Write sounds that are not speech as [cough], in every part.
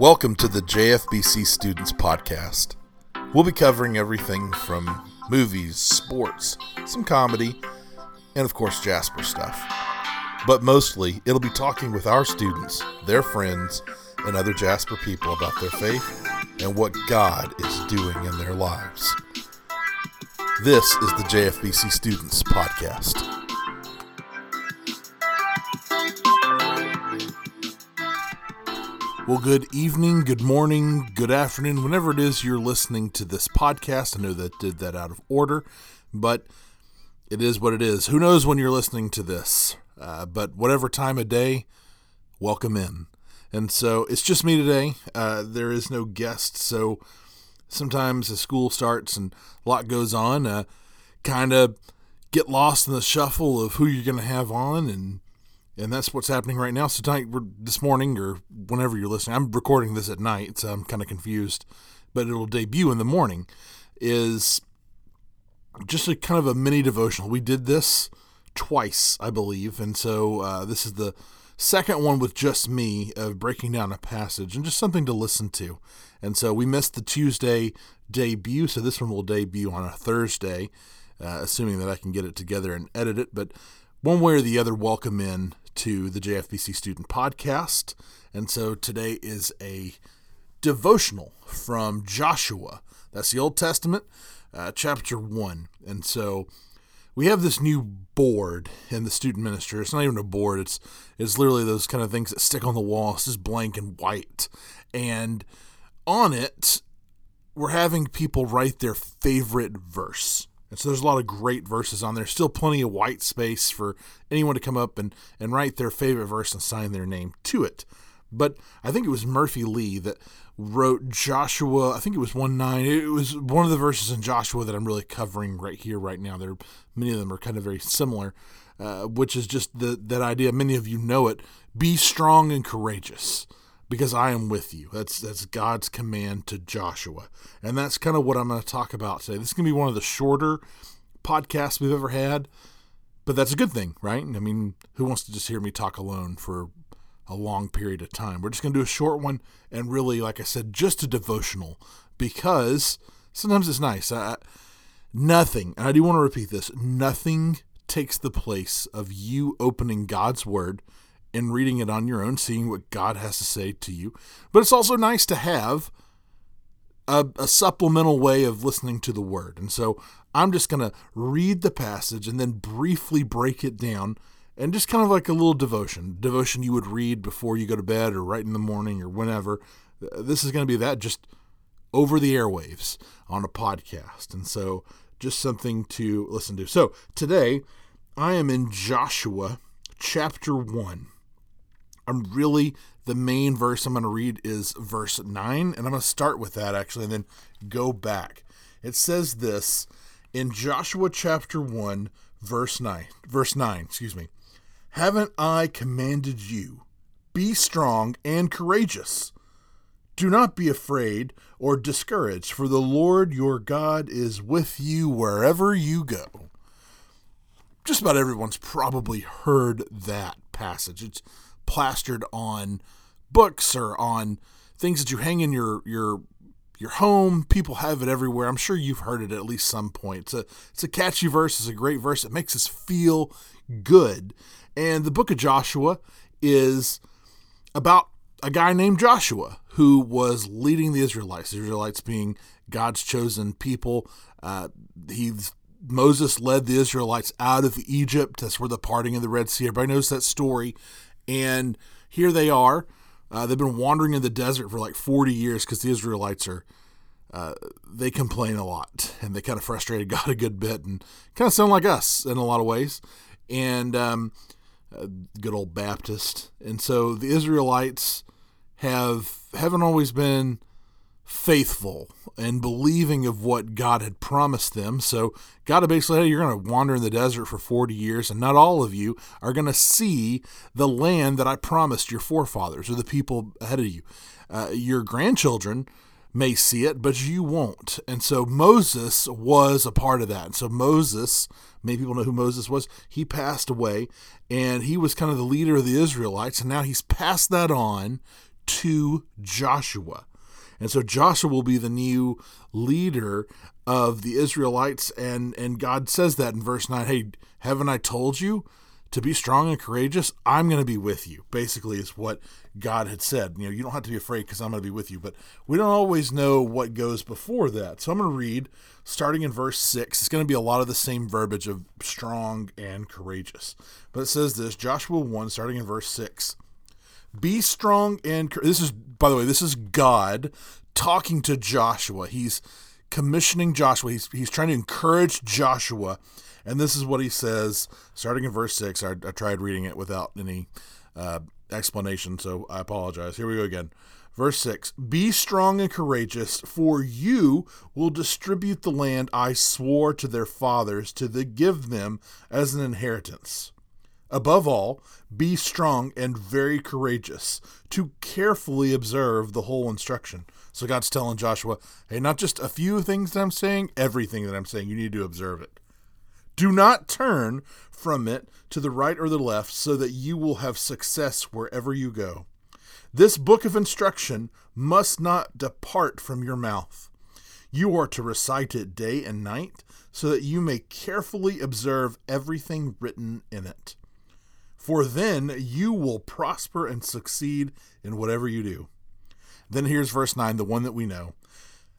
Welcome to the JFBC Students Podcast. We'll be covering everything from movies, sports, some comedy, and of course, Jasper stuff. But mostly, it'll be talking with our students, their friends, and other Jasper people about their faith and what God is doing in their lives. This is the JFBC Students Podcast. Well, good evening, good morning, good afternoon, whenever it is you're listening to this podcast. I know that did that out of order, but it is what it is. Who knows when you're listening to this? Uh, but whatever time of day, welcome in. And so it's just me today. Uh, there is no guest, so sometimes as school starts and a lot goes on, uh, kind of get lost in the shuffle of who you're going to have on and and that's what's happening right now. So tonight, this morning, or whenever you're listening, I'm recording this at night, so I'm kind of confused, but it'll debut in the morning. Is just a kind of a mini devotional. We did this twice, I believe, and so uh, this is the second one with just me of breaking down a passage and just something to listen to. And so we missed the Tuesday debut, so this one will debut on a Thursday, uh, assuming that I can get it together and edit it. But one way or the other, welcome in to the JFBC Student Podcast. And so today is a devotional from Joshua. That's the Old Testament, uh, chapter 1. And so we have this new board in the student ministry. It's not even a board, it's, it's literally those kind of things that stick on the wall. It's just blank and white. And on it, we're having people write their favorite verse. And so there's a lot of great verses on there. Still plenty of white space for anyone to come up and, and write their favorite verse and sign their name to it. But I think it was Murphy Lee that wrote Joshua. I think it was 1 9. It was one of the verses in Joshua that I'm really covering right here, right now. There, Many of them are kind of very similar, uh, which is just the, that idea. Many of you know it. Be strong and courageous because I am with you. That's that's God's command to Joshua. And that's kind of what I'm going to talk about today. This is going to be one of the shorter podcasts we've ever had, but that's a good thing, right? I mean, who wants to just hear me talk alone for a long period of time? We're just going to do a short one and really like I said just a devotional because sometimes it's nice. I, nothing, and I do want to repeat this, nothing takes the place of you opening God's word and reading it on your own, seeing what God has to say to you. But it's also nice to have a, a supplemental way of listening to the word. And so I'm just going to read the passage and then briefly break it down and just kind of like a little devotion, devotion you would read before you go to bed or right in the morning or whenever. This is going to be that just over the airwaves on a podcast. And so just something to listen to. So today I am in Joshua chapter 1. I'm really the main verse I'm going to read is verse 9 and I'm going to start with that actually and then go back. It says this in Joshua chapter 1 verse 9 verse 9, excuse me. Haven't I commanded you be strong and courageous? Do not be afraid or discouraged, for the Lord your God is with you wherever you go. Just about everyone's probably heard that passage. It's plastered on books or on things that you hang in your your your home. People have it everywhere. I'm sure you've heard it at least some point. It's a it's a catchy verse. It's a great verse. It makes us feel good. And the book of Joshua is about a guy named Joshua who was leading the Israelites. The Israelites being God's chosen people. Uh, he's Moses led the Israelites out of Egypt. That's where the parting of the Red Sea. Everybody knows that story. And here they are. Uh, they've been wandering in the desert for like 40 years because the Israelites are, uh, they complain a lot and they kind of frustrated [laughs] God a good bit and kind of sound like us in a lot of ways. And um, good old Baptist. And so the Israelites have haven't always been faithful and believing of what God had promised them. So God basically said, hey, you're going to wander in the desert for 40 years, and not all of you are going to see the land that I promised your forefathers or the people ahead of you. Uh, your grandchildren may see it, but you won't. And so Moses was a part of that. And so Moses, many people know who Moses was, he passed away, and he was kind of the leader of the Israelites, and now he's passed that on to Joshua. And so Joshua will be the new leader of the Israelites and and God says that in verse 9, "Hey, haven't I told you to be strong and courageous? I'm going to be with you." Basically is what God had said. You know, you don't have to be afraid cuz I'm going to be with you, but we don't always know what goes before that. So I'm going to read starting in verse 6. It's going to be a lot of the same verbiage of strong and courageous. But it says this, Joshua 1 starting in verse 6. Be strong and this is by the way, this is God talking to Joshua. He's commissioning Joshua. He's he's trying to encourage Joshua, and this is what he says, starting in verse six. I, I tried reading it without any uh, explanation, so I apologize. Here we go again. Verse 6 Be strong and courageous, for you will distribute the land I swore to their fathers to the, give them as an inheritance. Above all, be strong and very courageous to carefully observe the whole instruction. So God's telling Joshua, hey, not just a few things that I'm saying, everything that I'm saying, you need to observe it. Do not turn from it to the right or the left so that you will have success wherever you go. This book of instruction must not depart from your mouth. You are to recite it day and night so that you may carefully observe everything written in it for then you will prosper and succeed in whatever you do. Then here's verse 9, the one that we know.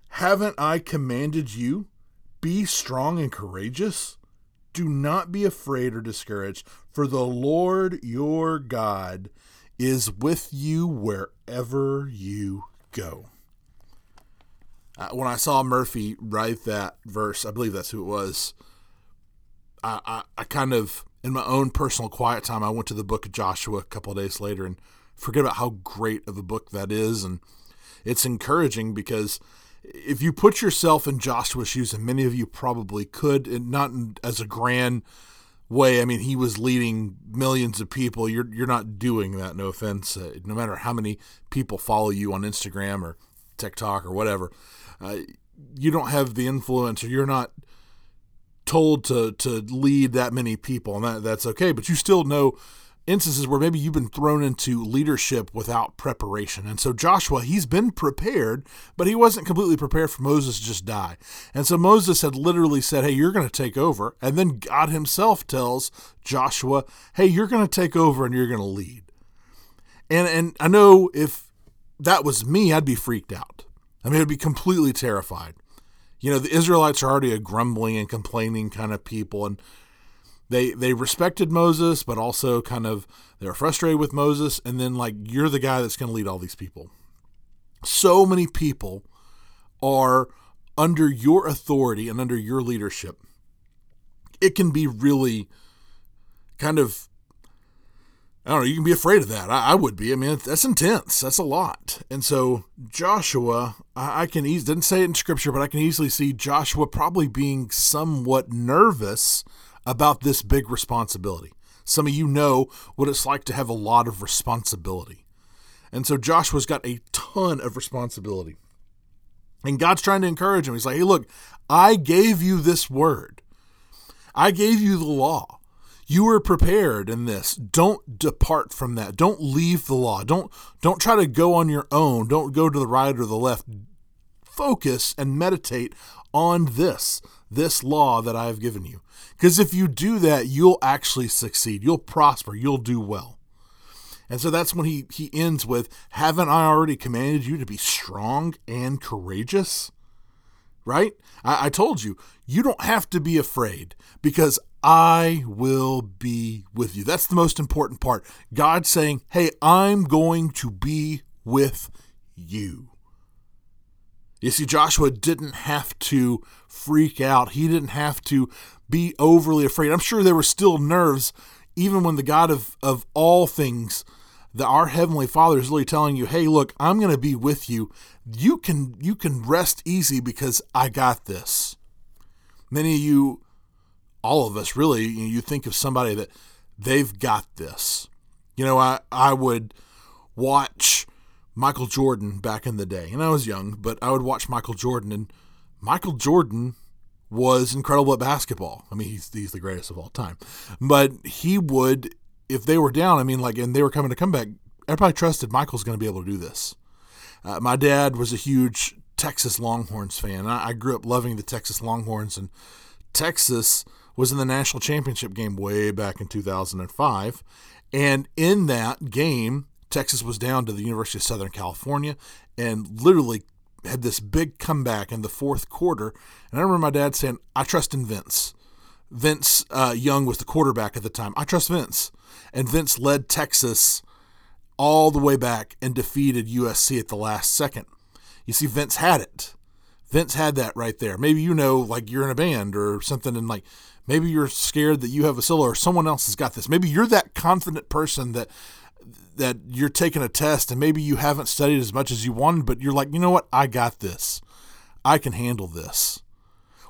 Haven't I commanded you? Be strong and courageous. Do not be afraid or discouraged, for the Lord your God is with you wherever you go. Uh, when I saw Murphy write that verse, I believe that's who it was. I, I, I kind of in my own personal quiet time, I went to the book of Joshua a couple days later and forget about how great of a book that is. And it's encouraging because if you put yourself in Joshua's shoes, and many of you probably could, and not as a grand way. I mean, he was leading millions of people. You're you're not doing that. No offense. Uh, no matter how many people follow you on Instagram or TikTok or whatever, uh, you don't have the influence, or you're not told to to lead that many people, and that that's okay. But you still know instances where maybe you've been thrown into leadership without preparation. And so Joshua, he's been prepared, but he wasn't completely prepared for Moses to just die. And so Moses had literally said, Hey, you're going to take over. And then God himself tells Joshua, Hey, you're going to take over and you're going to lead. And and I know if that was me, I'd be freaked out. I mean, I'd be completely terrified you know, the Israelites are already a grumbling and complaining kind of people, and they they respected Moses, but also kind of they were frustrated with Moses, and then like you're the guy that's going to lead all these people. So many people are under your authority and under your leadership. It can be really kind of I don't know, you can be afraid of that. I, I, would be. I mean, that's intense. That's a lot. And so Joshua, I, I can easily, didn't say it in scripture, but I can easily see Joshua probably being somewhat nervous about this big responsibility. Some of you know what it's like to have a lot of responsibility. And so Joshua's got a ton of responsibility. And God's trying to encourage him. He's like, hey, look, I gave you this word, I gave you the law you were prepared in this. Don't depart from that. Don't leave the law. Don't don't try to go on your own. Don't go to the right or the left. Focus and meditate on this this law that i have given you. Because if you do that you'll actually succeed. You'll prosper. You'll do well. And so that's when he he ends with haven't i already commanded you to be strong and courageous? Right? I, I told you you don't have to be afraid because I will be with you. That's the most important part. God saying, Hey, I'm going to be with you. You see, Joshua didn't have to freak out, he didn't have to be overly afraid. I'm sure there were still nerves, even when the God of, of all things, that our heavenly Father is really telling you, "Hey, look, I'm going to be with you. You can you can rest easy because I got this." Many of you all of us really, you, think of somebody that they've got this. You know, I, I would watch Michael Jordan back in the day, and I was young, but I would watch Michael Jordan, and Michael Jordan was incredible at basketball. I mean, he's, he's the greatest of all time. But he would, if they were down, I mean, like, and they were coming to come back everybody trusted Michael's going to be able to do this. Uh, my dad was a huge Texas Longhorns fan. I, I grew up loving the Texas Longhorns, and Texas was in the national championship game way back in 2005. And in that game, Texas was down to the University of Southern California and literally had this big comeback in the fourth quarter. And I remember my dad saying, I trust in Vince. Vince uh, Young was the quarterback at the time. I trust Vince. And Vince led Texas all the way back and defeated USC at the last second. You see, Vince had it. Vince had that right there. Maybe you know, like you're in a band or something, and like maybe you're scared that you have a solo or someone else has got this. Maybe you're that confident person that that you're taking a test and maybe you haven't studied as much as you wanted, but you're like, you know what? I got this. I can handle this.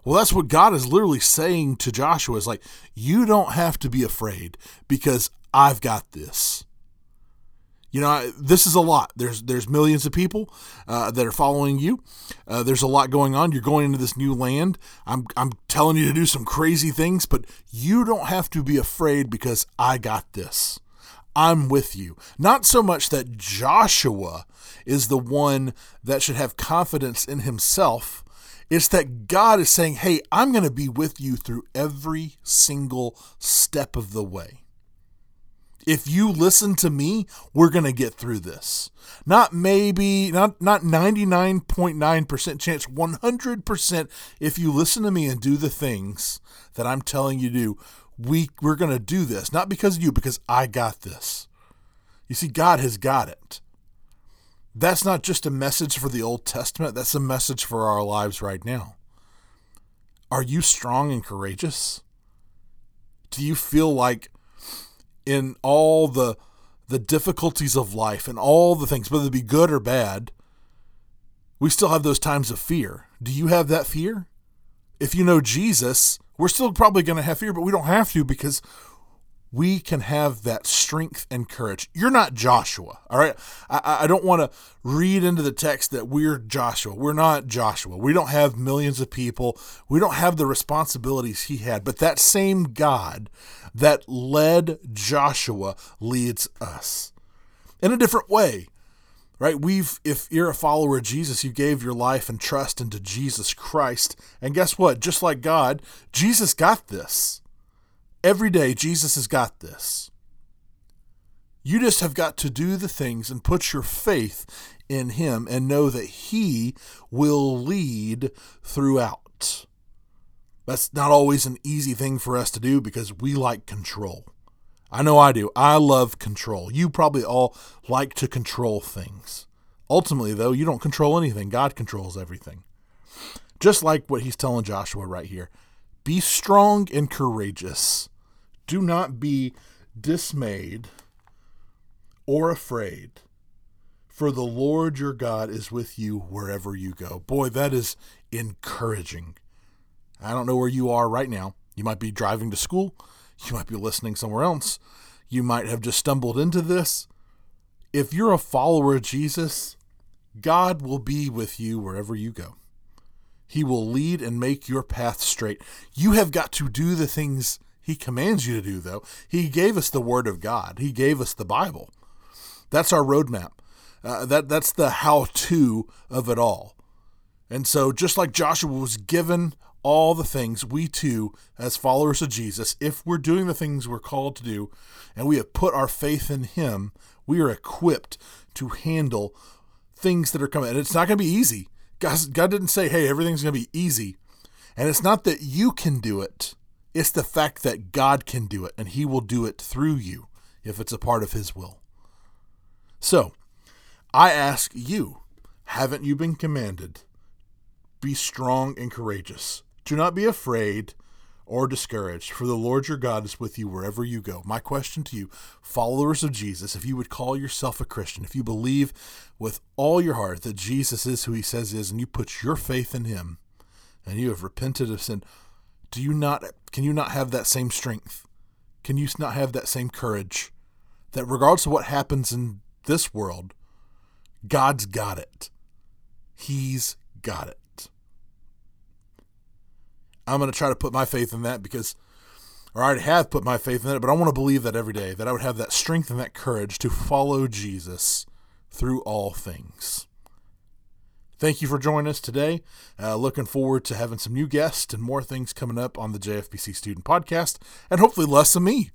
Well, that's what God is literally saying to Joshua is like, you don't have to be afraid because I've got this. You know, this is a lot. There's there's millions of people uh, that are following you. Uh, there's a lot going on. You're going into this new land. I'm I'm telling you to do some crazy things, but you don't have to be afraid because I got this. I'm with you. Not so much that Joshua is the one that should have confidence in himself. It's that God is saying, hey, I'm going to be with you through every single step of the way. If you listen to me, we're going to get through this. Not maybe, not not 99.9% chance, 100% if you listen to me and do the things that I'm telling you to do, we we're going to do this not because of you because I got this. You see God has got it. That's not just a message for the Old Testament, that's a message for our lives right now. Are you strong and courageous? Do you feel like in all the the difficulties of life and all the things whether it be good or bad, we still have those times of fear. Do you have that fear? If you know Jesus, we're still probably going to have fear, but we don't have to because we can have that strength and courage. You're not Joshua, all right? I, I don't want to read into the text that we're Joshua. We're not Joshua. We don't have millions of people. We don't have the responsibilities he had. But that same God that led Joshua leads us in a different way right we've if you're a follower of jesus you gave your life and trust into jesus christ and guess what just like god jesus got this every day jesus has got this you just have got to do the things and put your faith in him and know that he will lead throughout that's not always an easy thing for us to do because we like control I know I do. I love control. You probably all like to control things. Ultimately, though, you don't control anything, God controls everything. Just like what he's telling Joshua right here be strong and courageous. Do not be dismayed or afraid, for the Lord your God is with you wherever you go. Boy, that is encouraging. I don't know where you are right now. You might be driving to school. You might be listening somewhere else. You might have just stumbled into this. If you're a follower of Jesus, God will be with you wherever you go. He will lead and make your path straight. You have got to do the things He commands you to do, though. He gave us the Word of God, He gave us the Bible. That's our roadmap. Uh, that that's the how-to of it all. And so, just like Joshua was given all the things we too, as followers of Jesus, if we're doing the things we're called to do and we have put our faith in Him, we are equipped to handle things that are coming. And it's not going to be easy. God, God didn't say, hey, everything's going to be easy. And it's not that you can do it, it's the fact that God can do it and He will do it through you if it's a part of His will. So, I ask you, haven't you been commanded? Be strong and courageous. Do not be afraid or discouraged, for the Lord your God is with you wherever you go. My question to you, followers of Jesus, if you would call yourself a Christian, if you believe with all your heart that Jesus is who he says He is, and you put your faith in him, and you have repented of sin, do you not can you not have that same strength? Can you not have that same courage? That regardless of what happens in this world, God's got it. He's got it. I'm going to try to put my faith in that because or I already have put my faith in it, but I want to believe that every day, that I would have that strength and that courage to follow Jesus through all things. Thank you for joining us today. Uh, looking forward to having some new guests and more things coming up on the JFBC Student Podcast, and hopefully less of me.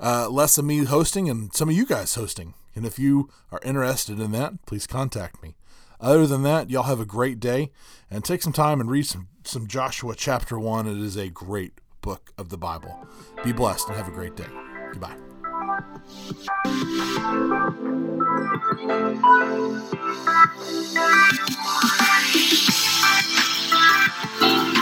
Uh, less of me hosting and some of you guys hosting. And if you are interested in that, please contact me. Other than that, y'all have a great day and take some time and read some, some Joshua chapter 1. It is a great book of the Bible. Be blessed and have a great day. Goodbye. Thank you.